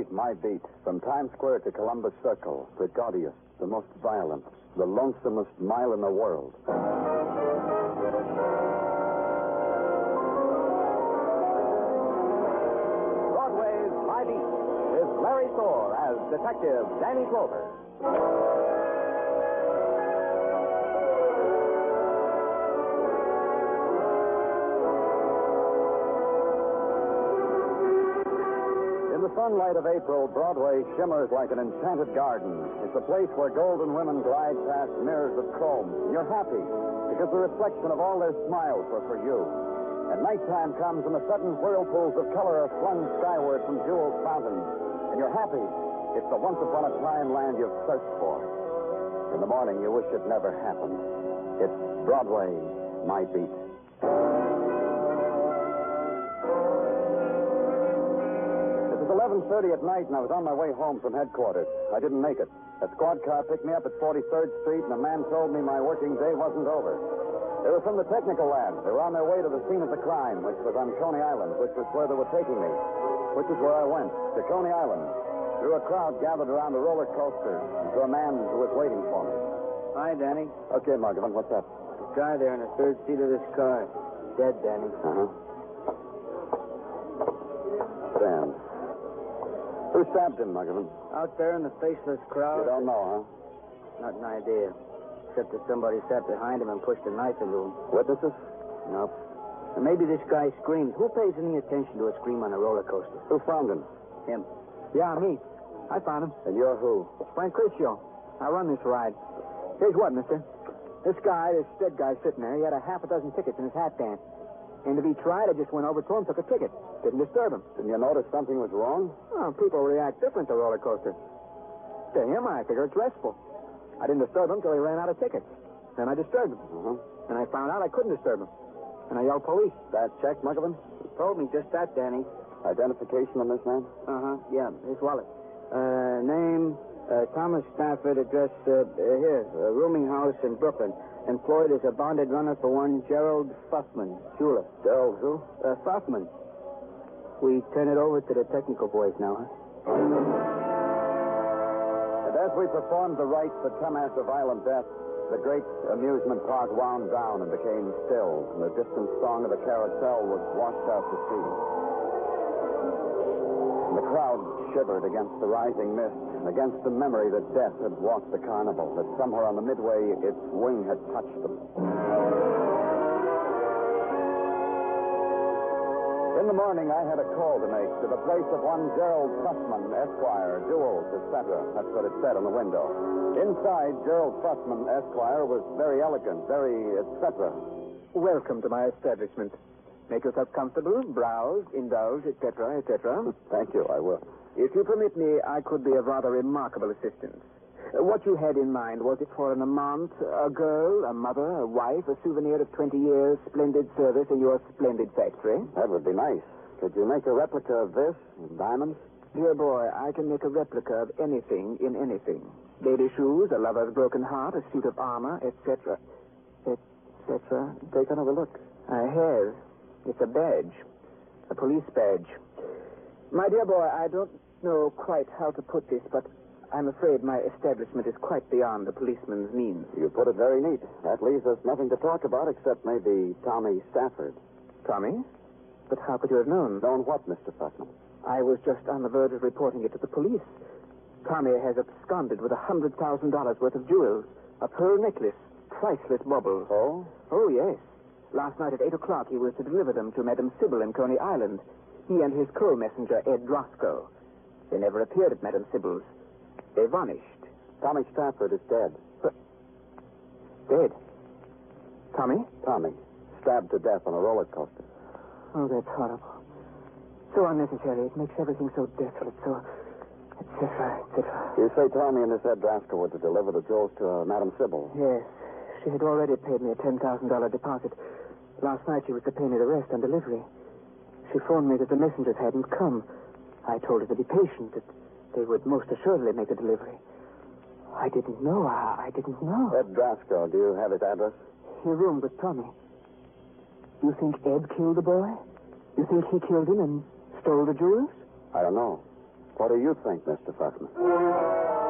Broadway's My Beat, from Times Square to Columbus Circle, the gaudiest, the most violent, the lonesomest mile in the world. Broadway's My Beat, with Larry Thor as Detective Danny Clover. The sunlight of April, Broadway shimmers like an enchanted garden. It's a place where golden women glide past mirrors of chrome. You're happy because the reflection of all their smiles were for you. And nighttime comes and the sudden whirlpools of color are flung skyward from jeweled fountains. And you're happy. It's the once upon a time land you've searched for. In the morning, you wish it never happened. It's Broadway, my beat. 11.30 at night, and I was on my way home from headquarters. I didn't make it. A squad car picked me up at 43rd Street, and a man told me my working day wasn't over. They were from the technical lab. They were on their way to the scene of the crime, which was on Coney Island, which was where they were taking me, which is where I went, to Coney Island. Through a crowd gathered around the roller coaster, and to a man who was waiting for me. Hi, Danny. Okay, Margovan, what's up? The guy there in the third seat of this car. Dead, Danny. Uh-huh. Who stabbed him, Margovan? Out there in the faceless crowd. You don't know, huh? Not an idea. Except that somebody sat behind him and pushed a knife into him. Witnesses? Nope. And maybe this guy screamed. Who pays any attention to a scream on a roller coaster? Who found him? Him. Yeah, me. I found him. And you're who? Frank Crucio. I run this ride. Here's what, mister. This guy, this dead guy sitting there, he had a half a dozen tickets in his hat band. And to be tried, I just went over to him, took a ticket. Didn't disturb him. Didn't you notice something was wrong? Oh, people react different to roller coasters. To him, I figure it's restful. I didn't disturb him till he ran out of tickets. Then I disturbed him. Uh-huh. And I found out I couldn't disturb him. And I yelled police. That check, Margovan? He told me just that, Danny. Identification on this man? Uh-huh, yeah, his wallet. Uh, name, uh, Thomas Stafford, address, uh, uh, here, uh, rooming house in Brooklyn. Employed as a bonded runner for one Gerald Fussman, jeweler. Gerald who? Uh, Fuffman. We turn it over to the technical boys now, huh? And as we performed the rites that come after violent death, the great amusement park wound down and became still, and the distant song of the carousel was washed out to sea. Crowd shivered against the rising mist, against the memory that death had walked the carnival, that somewhere on the midway its wing had touched them. In the morning, I had a call to make to the place of one Gerald Fussman, Esquire, jewels, etc. That's what it said on the window. Inside, Gerald Fussman, Esquire, was very elegant, very etc. Welcome to my establishment. Make yourself comfortable, browse, indulge, etc., etc. Thank you, I will. If you permit me, I could be of rather remarkable assistance. What you had in mind, was it for an amant, a girl, a mother, a wife, a souvenir of 20 years splendid service in your splendid factory? That would be nice. Could you make a replica of this in diamonds? Dear boy, I can make a replica of anything in anything. Lady shoes, a lover's broken heart, a suit of armor, etc. Etc. Take another look. I have. It's a badge. A police badge. My dear boy, I don't know quite how to put this, but I'm afraid my establishment is quite beyond a policeman's means. You put it very neat. That leaves us nothing to talk about except maybe Tommy Stafford. Tommy? But how could you have known? Known what, Mr. Putnam? I was just on the verge of reporting it to the police. Tommy has absconded with a hundred thousand dollars worth of jewels, a pearl necklace, priceless baubles. Oh? Oh, yes. Last night at eight o'clock he was to deliver them to Madame Sybil in Coney Island. He and his co-messenger, Ed Drasco. They never appeared at Madame Sybil's. They vanished. Tommy Stafford is dead. Dead. Tommy? Tommy, stabbed to death on a roller coaster. Oh, that's horrible. So unnecessary. It makes everything so desolate, so... etc., etc. You say Tommy and this Ed Drasco were to deliver the jewels to uh, Madame Sybil. Yes. She had already paid me a $10,000 deposit. Last night she was to pay me the rest on delivery. She phoned me that the messengers hadn't come. I told her to be patient, that they would most assuredly make the delivery. I didn't know. I, I didn't know. Ed Drasco, do you have his address? He roomed with Tommy. You think Ed killed the boy? You think he killed him and stole the jewels? I don't know. What do you think, Mr. Fussman?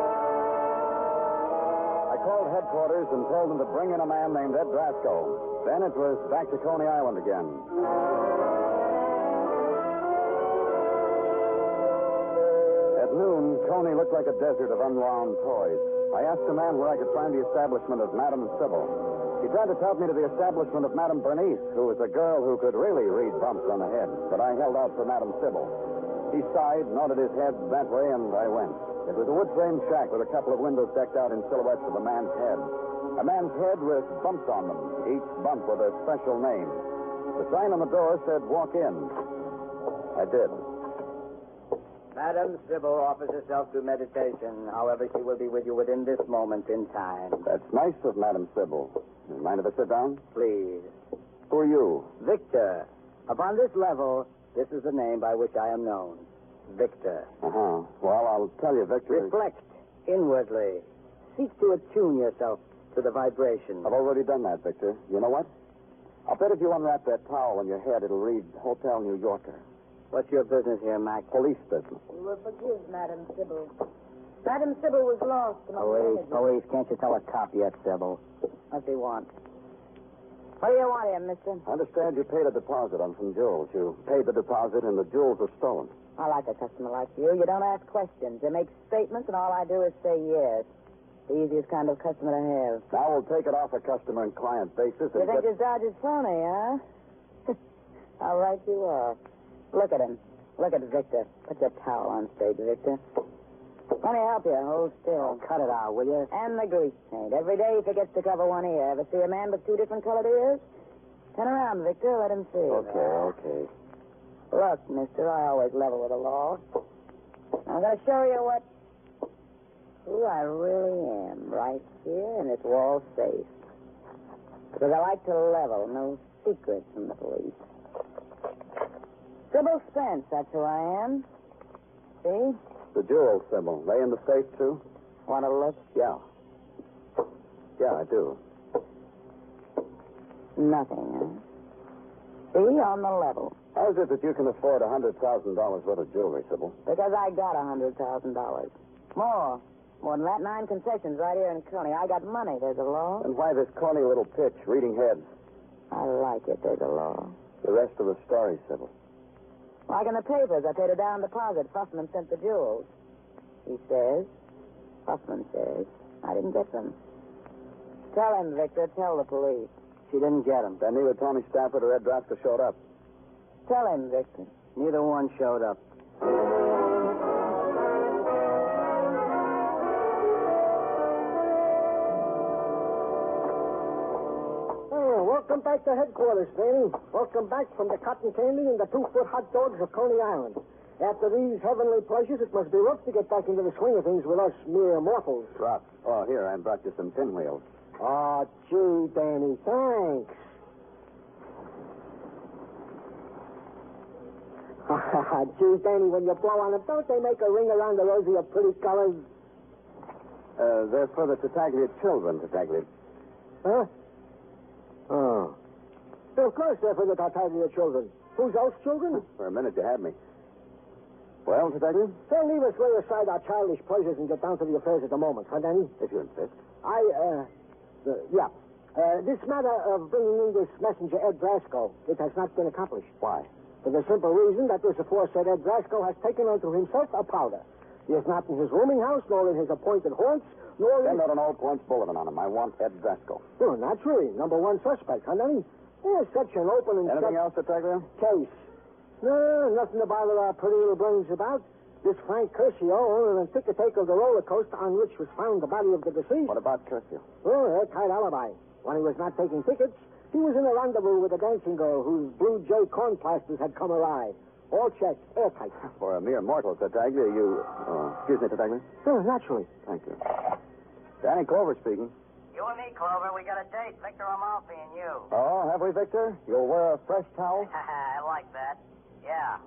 Called headquarters and told them to bring in a man named Ed Drasco. Then it was back to Coney Island again. At noon, Coney looked like a desert of unwound toys. I asked a man where I could find the establishment of Madame Sybil. He tried to talk me to the establishment of Madame Bernice, who was a girl who could really read bumps on the head. But I held out for Madame Sybil. He sighed, nodded his head that way, and I went. It was a wood frame shack with a couple of windows decked out in silhouettes of a man's head. A man's head with bumps on them, each bump with a special name. The sign on the door said, walk in. I did. Madam Sybil offers herself to meditation. However, she will be with you within this moment in time. That's nice of Madame Sybil. Mind if I sit down? Please. Who are you? Victor. Upon this level, this is the name by which I am known. Victor. Uh-huh. Well, I'll tell you, Victor. Reflect inwardly. Seek to attune yourself to the vibration. I've already done that, Victor. You know what? I'll bet if you unwrap that towel on your head, it'll read Hotel New Yorker. What's your business here, Mac? Police business. We will forgive Madame Sybil. Madame Sybil was lost among Police, the police. Can't you tell a cop yet, Sybil? What's he want? What do you want here, mister? I understand you paid a deposit on some jewels. You paid the deposit and the jewels were stolen. I like a customer like you. You don't ask questions. You make statements, and all I do is say yes. The easiest kind of customer to have. Now we'll take it off a customer and client basis You think get... this Dodge is phony, huh? How right you are. Look at him. Look at Victor. Put your towel on stage, Victor. Let me help you. Hold still. Oh, cut it out, will you? And the grease paint. Every day he forgets to cover one ear. Ever see a man with two different colored ears? Turn around, Victor. Let him see. Okay, okay. Look, mister, I always level with the law. I'm going to show you what... who I really am right here in this wall safe. Because I like to level. No secrets from the police. Sybil Spence, that's who I am. See? The jewels Sybil. They in the safe, too? Want to look? Yeah. Yeah, I do. Nothing, huh? See, on the level. How is it that you can afford a $100,000 worth of jewelry, Sybil? Because I got a hundred thousand dollars. More. More than that, nine concessions right here in Coney. I got money, there's a law. And why this corny little pitch, reading heads? I like it, there's a law. The rest of the story, Sybil. Like in the papers, I paid a down deposit. Fussman sent the jewels. He says, Fussman says, I didn't get them. Tell him, Victor, tell the police. She didn't get him. Then neither Tommy Stafford or Ed Drasco showed up. Tell him, Victor. Neither one showed up. Oh, welcome back to headquarters, Danny. Welcome back from the cotton candy and the two-foot hot dogs of Coney Island. After these heavenly pleasures, it must be rough to get back into the swing of things with us mere mortals. Rough. Oh, here, I brought you some pinwheels. Oh, gee, Danny, thanks. gee, Danny, when you blow on them, don't they make a ring around the rosy of pretty colors? Uh, they're for the Tartaglia children, Tartaglia. Huh? Oh. Well, of course they're for the Tartaglia children. Who's those children? For a minute, you had me. Well, Tartaglia? They'll leave us lay aside our childish pleasures and get down to the affairs of the moment, huh, Danny? If you insist. I, uh, uh yeah. Uh, this matter of bringing in this messenger, Ed Drasco, it has not been accomplished. Why? For the simple reason that this aforesaid Ed Drasco has taken unto himself a powder. He is not in his rooming house, nor in his appointed haunts, nor in... Send out an all points bulletin on him. I want Ed Drasco. Oh, naturally. Number one suspect, huh, Lenny? There's such an open and Anything else, Detective? case. No, nothing to bother our pretty little brains about. This Frank Curcio owned an ticket take of the roller coaster on which was found the body of the deceased. What about Curfew? Oh, airtight alibi. When he was not taking tickets, he was in a rendezvous with a dancing girl whose blue jay corn plasters had come awry. All checked, airtight. For a mere mortal, Detective, you... Uh, excuse me, Detective. Oh, naturally. Thank you. Danny Clover speaking. You and me, Clover, we got a date. Victor Amalfi and you. Oh, have we, Victor? You'll wear a fresh towel? I like that. Yeah.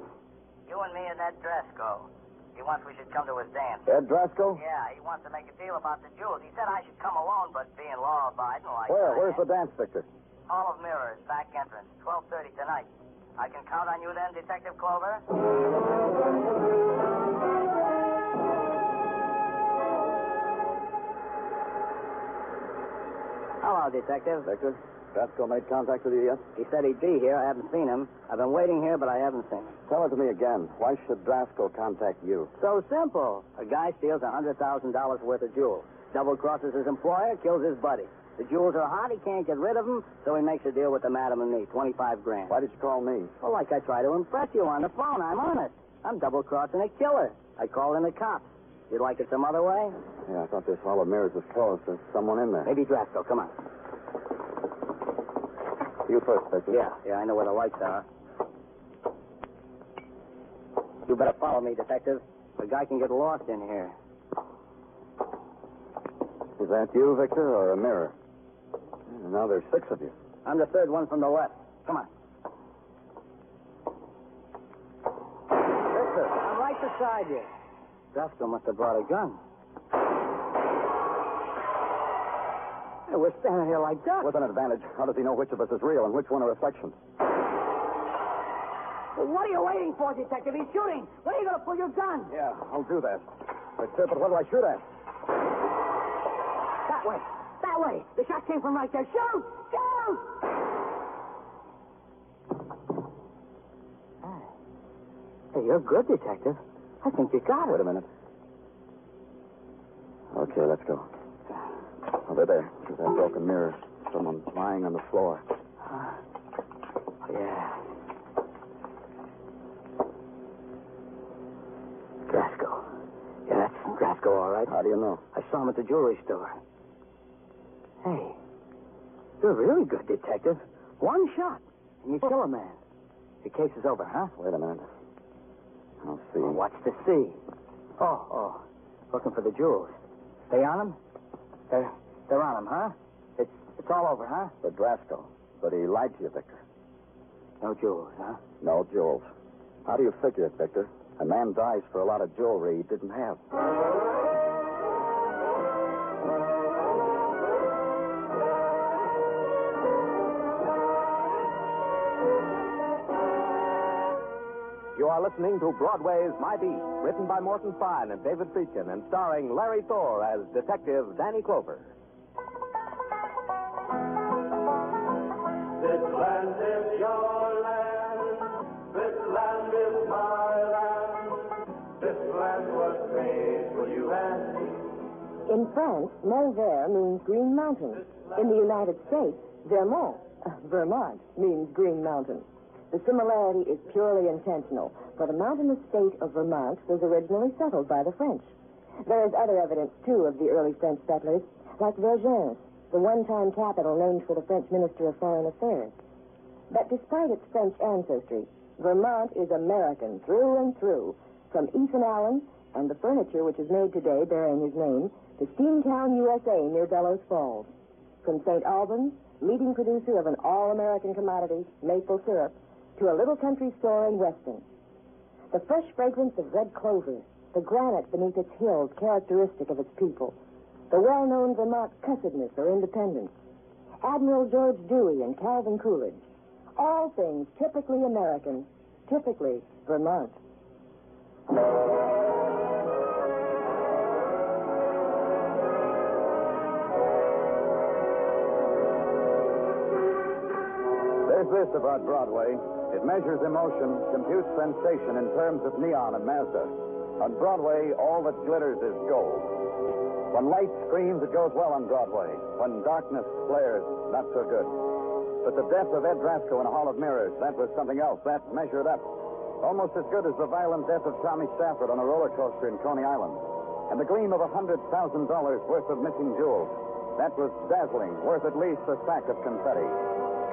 You and me and Ed Drasco. He wants we should come to his dance. Ed Drasco? Yeah, he wants to make a deal about the jewels. He said I should come alone, but being law-abiding like Where? I Where's the dance, Victor? Hall of Mirrors, back entrance, 12.30 tonight. I can count on you then, Detective Clover? Hello, Detective. Victor, Drasco made contact with you yet? He said he'd be here. I haven't seen him. I've been waiting here, but I haven't seen him. Tell it to me again. Why should Drasco contact you? So simple. A guy steals a $100,000 worth of jewels, double crosses his employer, kills his buddy. The jewels are hot, he can't get rid of them, so he makes a deal with the madam and me, 25 grand. Why did you call me? Well, like I try to impress you on the phone, I'm honest. I'm double crossing a killer. I called in the cops. You'd like it some other way? Yeah, I thought this Hall of Mirrors was closed. There's someone in there. Maybe Drasco, come on. You first, Victor. Yeah, yeah, I know where the lights are. You better follow me, Detective. The guy can get lost in here. Is that you, Victor, or a mirror? Now there's six of you. I'm the third one from the left. Come on. Victor, I'm right beside you. Drasco must have brought a gun. Hey, we're standing here like ducks. With an advantage. How does he know which of us is real and which one a reflection? Well, what are you waiting for, Detective? He's shooting. When are you going to pull your gun? Yeah, I'll do that. Victor, uh, but what do I shoot at? That way. That way. The shot came from right there. Shoot! Shoot! Hey, you're good, Detective. I think you got it. Wait a minute. Okay, let's go. Over there. There's that broken mirror. Someone lying on the floor. Ah, yeah. Drasco. Yeah, that's Drasco, all right. How do you know? I saw him at the jewelry store. Hey, you're a really good, Detective. One shot, and you kill a man. The case is over, huh? Wait a minute. I'll see. Well, what's to see? Oh, oh. Looking for the jewels. They on him? They're, they're on him, huh? It's, it's all over, huh? For Drasco. But he lied to you, Victor. No jewels, huh? No jewels. How do you figure it, Victor? A man dies for a lot of jewelry he didn't have. You are listening to Broadway's My Beat, written by Morton Fine and David Friedkin, and starring Larry Thor as Detective Danny Clover. Your land. This land is my land. This land was made for you and me. In France, Malvert means Green Mountain. In the United States, Vermont, uh, Vermont means Green Mountain. The similarity is purely intentional, for the mountainous state of Vermont was originally settled by the French. There is other evidence, too, of the early French settlers, like Vergennes, the one-time capital named for the French Minister of Foreign Affairs. But despite its French ancestry, Vermont is American through and through, from Ethan Allen and the furniture which is made today bearing his name to Steamtown, USA, near Bellows Falls. From St. Albans, leading producer of an all-American commodity, maple syrup, to a little country store in Weston. The fresh fragrance of red clover, the granite beneath its hills characteristic of its people, the well-known Vermont cussedness or independence, Admiral George Dewey and Calvin Coolidge, all things typically American, typically Vermont. There's this about Broadway. It measures emotion, computes sensation in terms of neon and Mazda. On Broadway, all that glitters is gold. When light screams, it goes well on Broadway. When darkness flares, not so good. But the death of Ed Drasco in a Hall of Mirrors, that was something else. That measured up. Almost as good as the violent death of Tommy Stafford on a roller coaster in Coney Island. And the gleam of a $100,000 worth of missing jewels. That was dazzling, worth at least a sack of confetti.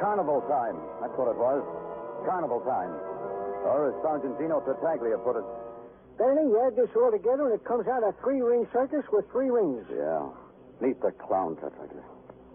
Carnival time, that's what it was. Carnival time. Or as Sergeant Dino Tartaglia put it, Danny, you add this all together and it comes out a three ring circus with three rings. yeah, meet the clown, Tartaglia.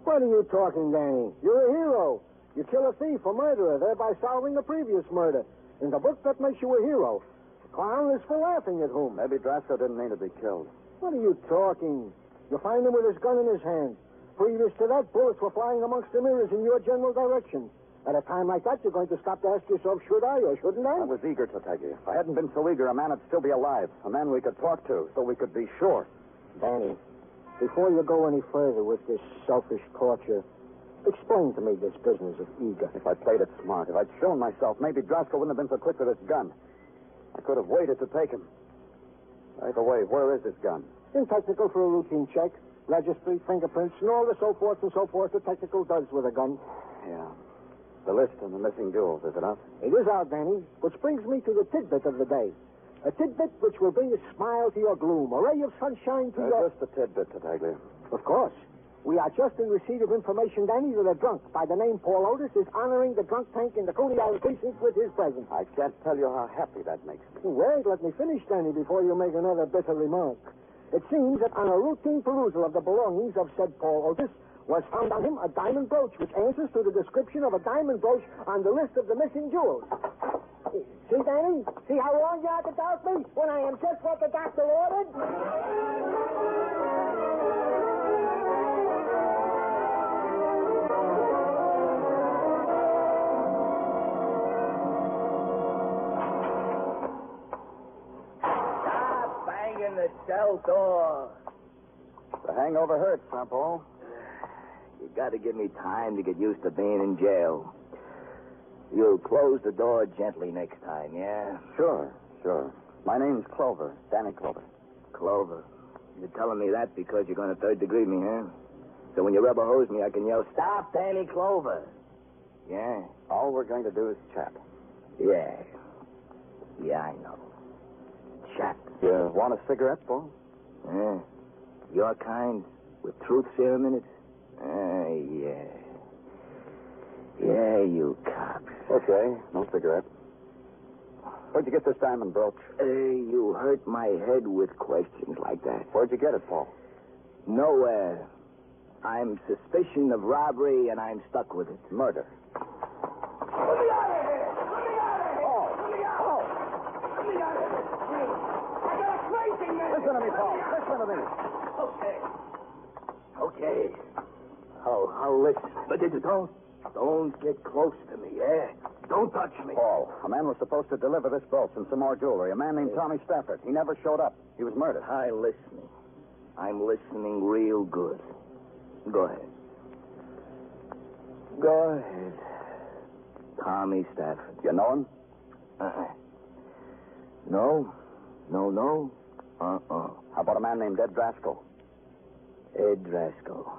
What are you talking, Danny? You're a hero. You kill a thief a murderer, thereby solving the previous murder. In the book, that makes you a hero. The clown is for laughing at whom? Maybe Drasco didn't mean to be killed. What are you talking? You find him with his gun in his hand. Previous to that, bullets were flying amongst the mirrors in your general direction. At a time like that, you're going to stop to ask yourself, should I or shouldn't I? I was eager, Tartaglia. If I hadn't been so eager, a man would still be alive. A man we could talk to, so we could be sure. Danny, before you go any further with this selfish torture, explain to me this business of eager. If I played it smart, if I'd shown myself, maybe Drasco wouldn't have been so quick with his gun. I could have waited to take him. By the way, where is his gun? In technical for a routine check, registry, fingerprints, and all the so forth and so forth the technical does with a gun. Yeah. The list of the missing jewels, is it out? It is out, Danny, which brings me to the tidbit of the day. A tidbit which will bring a smile to your gloom, a ray of sunshine to Uh, your... just a tidbit, Tartaglia. Of course. We are just in receipt of information, Danny, that a drunk by the name Paul Otis is honoring the drunk tank in the Coney Island precinct with his presence. I can't tell you how happy that makes me. Wait, let me finish, Danny, before you make another bitter remark. It seems that on a routine perusal of the belongings of said Paul Otis was found on him a diamond brooch, which answers to the description of a diamond brooch on the list of the missing jewels. See, Danny? See how long you had to doubt me when I am just what the doctor ordered? Stop banging the cell door. The hangover hurts, huh, Paul? You gotta give me time to get used to being in jail. You'll close the door gently next time, yeah? Sure, sure. My name's Clover, Danny Clover. Clover. You're telling me that because you're going to third degree me, huh? So when you rubber hose me, I can yell, Stop, Danny Clover. Yeah? All we're going to do is chat. Yeah. Yeah, I know. Chat. You want a cigarette, Paul? Yeah. Your kind with truth serum in it? Ah, yeah. Yeah, you cop. Okay, no cigarette. Where'd you get this diamond brooch? Uh, you hurt my head with questions like that. Where'd you get it, Paul? Nowhere. I'm suspicion of robbery, and I'm stuck with it. Murder. Let me out of here! Let me out of here! Let me out! Let me out! I got a crazy man! Listen to me, Paul. Listen to me. Okay. Okay. Oh, I'll listen. But did you don't, don't get close to me, eh? Don't touch me. Paul, a man was supposed to deliver this brooch and some more jewelry. A man named Tommy Stafford. He never showed up. He was murdered. I listening. I'm listening real good. Go ahead. Go ahead. Tommy Stafford. You know him? Uh-uh. No. No, no. Uh-uh. How about a man named Ed Drasco? Ed Drasco.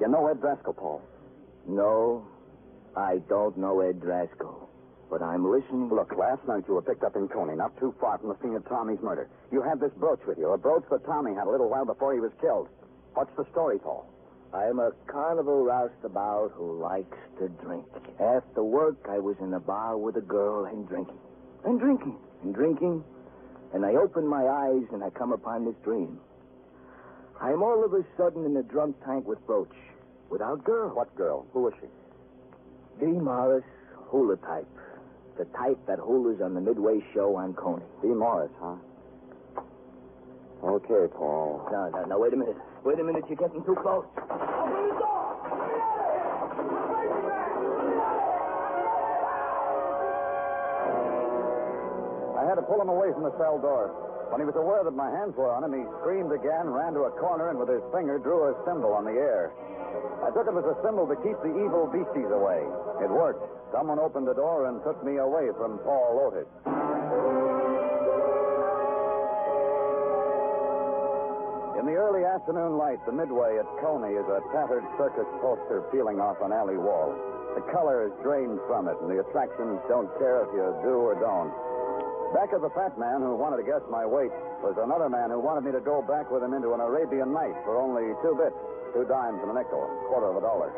You know Ed Drasco, Paul? No, I don't know Ed Drasco. But I'm listening. Look, last night you were picked up in Coney, not too far from the scene of Tommy's murder. You had this brooch with you, a brooch that Tommy had a little while before he was killed. What's the story, Paul? I'm a carnival roustabout who likes to drink. After work, I was in a bar with a girl and drinking. And drinking. And drinking. And I open my eyes and I come upon this dream. I'm all of a sudden in a drunk tank with Brooch. Without girl. What girl? Who was she? Dee Morris, hula type. The type that hulas on the Midway show on Coney. D. Morris, huh? Okay, Paul. No, no, no, wait a minute. Wait a minute, you're getting too close. Open the door! Let me out of here! You're a crazy man! Let me out of here! I had to pull him away from the cell door. When he was aware that my hands were on him, he screamed again, ran to a corner, and with his finger drew a symbol on the air. I took it as a symbol to keep the evil beasties away. It worked. Someone opened the door and took me away from Paul Otis. In the early afternoon light, the midway at Coney is a tattered circus poster peeling off an alley wall. The color is drained from it, and the attractions don't care if you do or don't. Back of the fat man who wanted to guess my weight was another man who wanted me to go back with him into an Arabian night for only two bits, two dimes and a nickel, quarter of a dollar.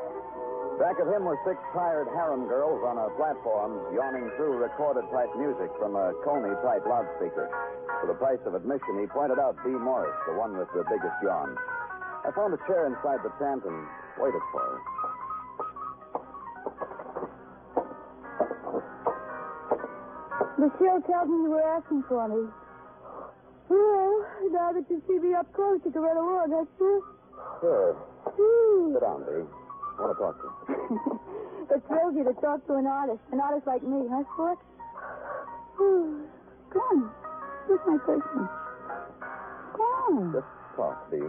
Back of him were six tired harem girls on a platform yawning through recorded type music from a Coney type loudspeaker. For the price of admission, he pointed out B. Morris, the one with the biggest yawn. I found a chair inside the tent and waited for her. Lucille tells me you were asking for me. Well, now that you see me up close, you can run along, that's true. Sure. Hmm. Sit down, B. I want to talk to you. it thrills you to talk to an artist, an artist like me, huh, Sport? Come on. Where's my person? Come. Just talk, B.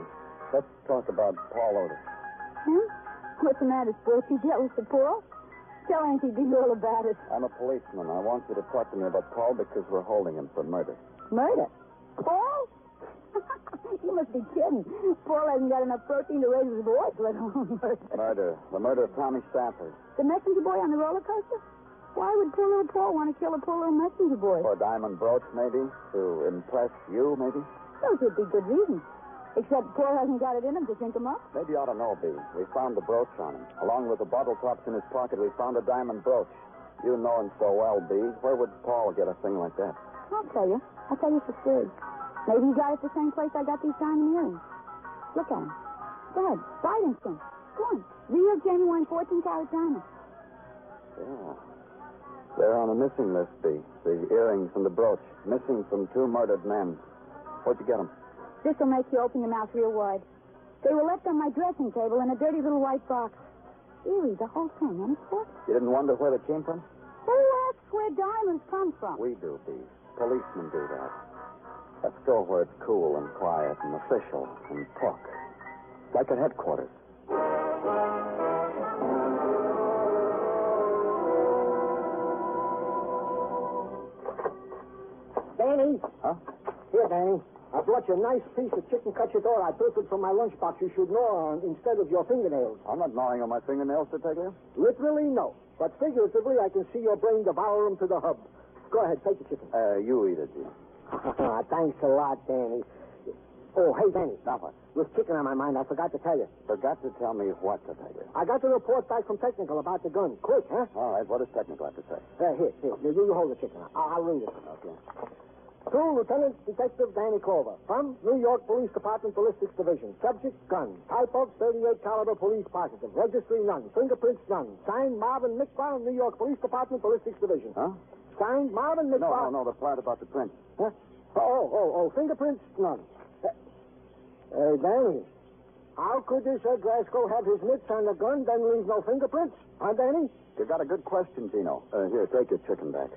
Let's talk about Paul Otis. Hmm? What's the matter, Sport? You jealous of Paul? Tell Auntie B all about it. I'm a policeman. I want you to talk to me about Paul because we're holding him for murder. Murder? Paul? you must be kidding. Paul hasn't got enough protein to raise his voice, let alone murder. Murder. The murder of Tommy Stafford. The messenger boy on the roller coaster? Why would poor little Paul want to kill a poor little messenger boy? For a diamond brooch, maybe? To impress you, maybe? Those would be good reasons. Except Paul hasn't got it in him to think him up. Maybe you ought to know, B. We found the brooch on him. Along with the bottle tops in his pocket, we found a diamond brooch. You know him so well, B. Where would Paul get a thing like that? I'll tell you. I'll tell you for free. Maybe he got it the same place I got these diamond earrings. Look at him. Go ahead. Buy them some. Go on. Real genuine 14 karat diamonds. Yeah. They're on a missing list, B. The earrings and the brooch. Missing from two murdered men. Where'd you get them? This will make you open your mouth real wide. They were left on my dressing table in a dirty little white box. Eerie, the whole thing, ain't it? You didn't wonder where they came from? Oh, Who asks where diamonds come from? We do, B. Policemen do that. Let's go where it's cool and quiet and official and talk. Like at headquarters. Danny? Huh? Here, Danny. I brought you a nice piece of chicken cacciatore I pilfered from my lunchbox you should gnaw on instead of your fingernails. I'm not gnawing on my fingernails, Detective. Literally, no. But figuratively, I can see your brain devour them to the hub. Go ahead, take the chicken. Uh, you eat it, Jim. Thanks a lot, Danny. Oh, hey, Danny. Now what? With chicken on my mind, I forgot to tell you. Forgot to tell me what, Detective. I got the report back from Technical about the gun. Quick, huh? All right, what does technical have to say? Uh, here, here. You, you hold the chicken. I'll, I'll read it. Okay. To Lieutenant Detective Danny Clover from New York Police Department Ballistics Division. Subject gun. Type of 38 caliber police positive. Registry none. Fingerprints none. Signed Marvin Mickbar, New York Police Department Ballistics Division. Huh? Signed Marvin No, Mickbar. no, no, the part about the print. Huh? Oh, oh, oh, fingerprints none. Uh, uh, Danny, how could this Ed Glasgow have his mitts on the gun, then leave no fingerprints? Huh, Danny? You got a good question, Gino. Uh, here, take your chicken back.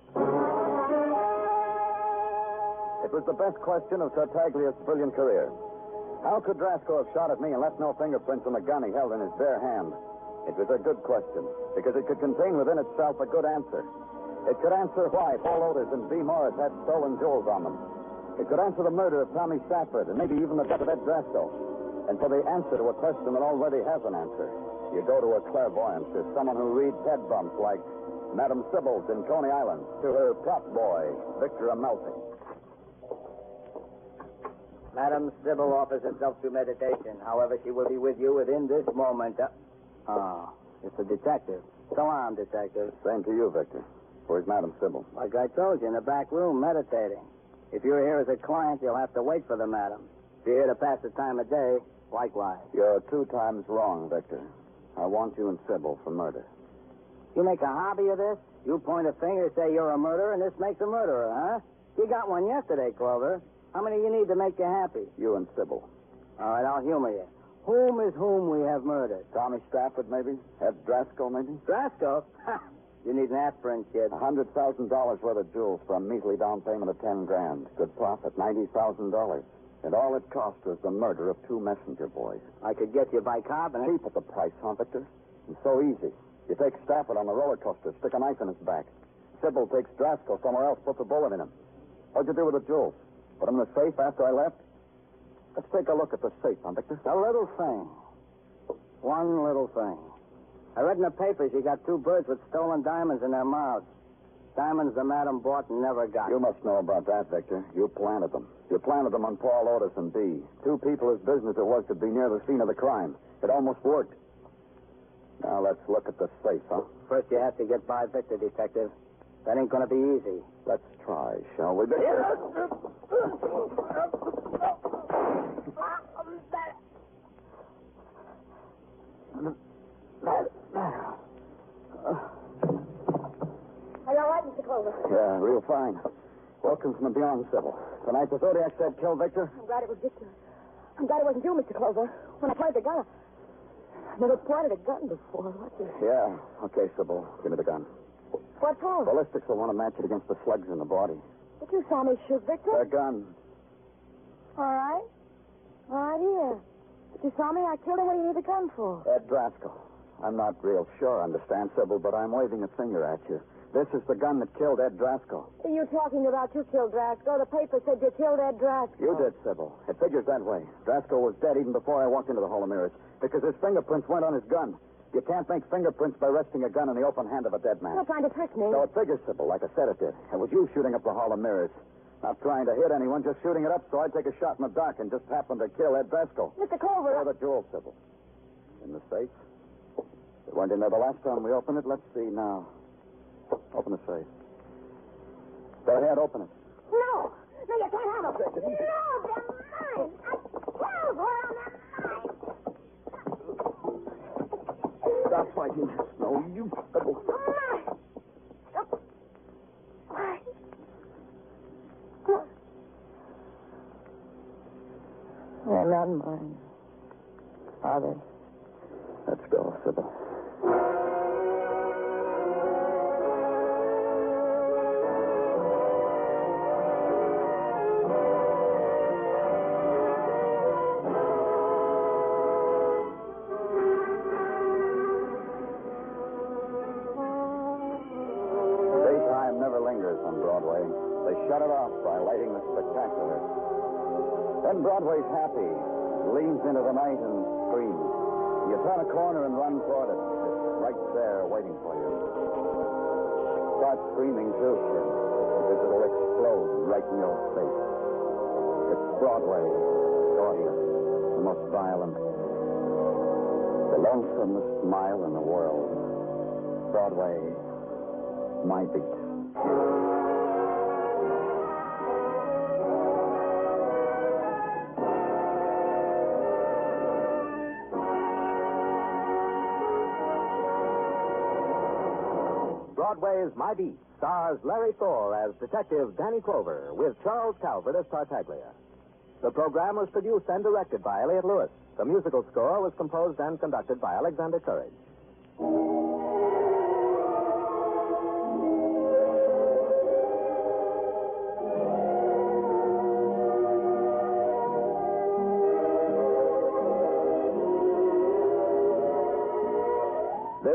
It was the best question of Tartaglia's brilliant career. How could Drasco have shot at me and left no fingerprints on the gun he held in his bare hand? It was a good question, because it could contain within itself a good answer. It could answer why Paul Otis and B. Morris had stolen jewels on them. It could answer the murder of Tommy Stafford and maybe even the death of Ed Drasco. And for the answer to a question that already has an answer, you go to a clairvoyant, to someone who reads head bumps like Madame Sybil's in Coney Island, to her prop boy, Victor Amalfi. Madam Sybil offers herself to meditation. However, she will be with you within this moment. Uh, oh, it's a detective. So on, detective. Same to you, Victor. Where's Madame Sybil? Like I told you, in the back room, meditating. If you're here as a client, you'll have to wait for the madam. If you're here to pass the time of day, likewise. You're two times wrong, Victor. I want you and Sybil for murder. You make a hobby of this? You point a finger, say you're a murderer, and this makes a murderer, huh? You got one yesterday, Clover. How many you need to make you happy? You and Sybil. All right, I'll humor you. Whom is whom we have murdered? Tommy Stafford, maybe? Ed Drasco, maybe? Drasco? You need an aspirin, kid. A hundred thousand dollars worth of jewels for a measly down payment of ten grand. Good profit, ninety thousand dollars. And all it cost was the murder of two messenger boys. I could get you by car, but Cheap at the price, huh, Victor? It's so easy. You take Stafford on the roller coaster, stick a knife in his back. Sybil takes Drasko somewhere else, puts a bullet in him. What'd you do with the jewels? Put them in the safe after I left? Let's take a look at the safe, huh, Victor? A little thing. One little thing. I read in the papers you got two birds with stolen diamonds in their mouths. Diamonds the madam bought and never got. You must know about that, Victor. You planted them. You planted them on Paul Otis and Bee. Two people whose business it was to be near the scene of the crime. It almost worked. Now let's look at the safe, huh? First, you have to get by Victor, Detective. That ain't going to be easy. Let's try, shall we, Victor? Are you all right, Mr. Clover? Yeah, real fine. Welcome from the beyond, Sybil. Tonight the Zodiac said kill Victor. I'm glad it was Victor. I'm glad it wasn't you, Mr. Clover. When I played the gun, I never pointed a gun before. What the... Yeah. Okay, Sybil. Give me the gun. What for? Ballistics will want to match it against the slugs in the body. But you saw me shoot Victor. The gun. All right. All right, here. But you saw me. I killed him. What do you need the gun for? Ed Drasko. I'm not real sure, understand, Sybil, but I'm waving a finger at you. This is the gun that killed Ed Drasko. Are you talking about you killed Drasko? The paper said you killed Ed Drasko. You did, Sybil. It figures that way. Drasko was dead even before I walked into the Hall of Mirrors because his fingerprints weren't on his gun. You can't make fingerprints by resting a gun in the open hand of a dead man. You're trying to trick me. So it figures, Sybil, like I said it did. It was you shooting up the Hall of Mirrors. Not trying to hit anyone, just shooting it up so I'd take a shot in the dark and just happen to kill Ed Drasko. Mr. Clover. Where are the jewels, Sybil? In the safe. They weren't in there the last time we opened it. Let's see now. Open the safe. Go ahead, open it. No. No, you can't have them. No, they're mine. I killed one of them. Stop fighting. No, you. Sybil. Mine. Mine. They're not mine. Are they? Let's go, Sybil. Broadway. They shut it off by lighting the spectacular. Then Broadway's happy, leans into the night and screams. You turn a corner and run toward it. It's right there waiting for you. Start screaming too, because it'll explode right in your face. It's Broadway, the most violent, the lonesomest mile in the world. Broadway, my beat. Broadway's My Beat stars Larry Thor as Detective Danny Clover with Charles Calvert as Tartaglia. The program was produced and directed by Elliott Lewis. The musical score was composed and conducted by Alexander Courage.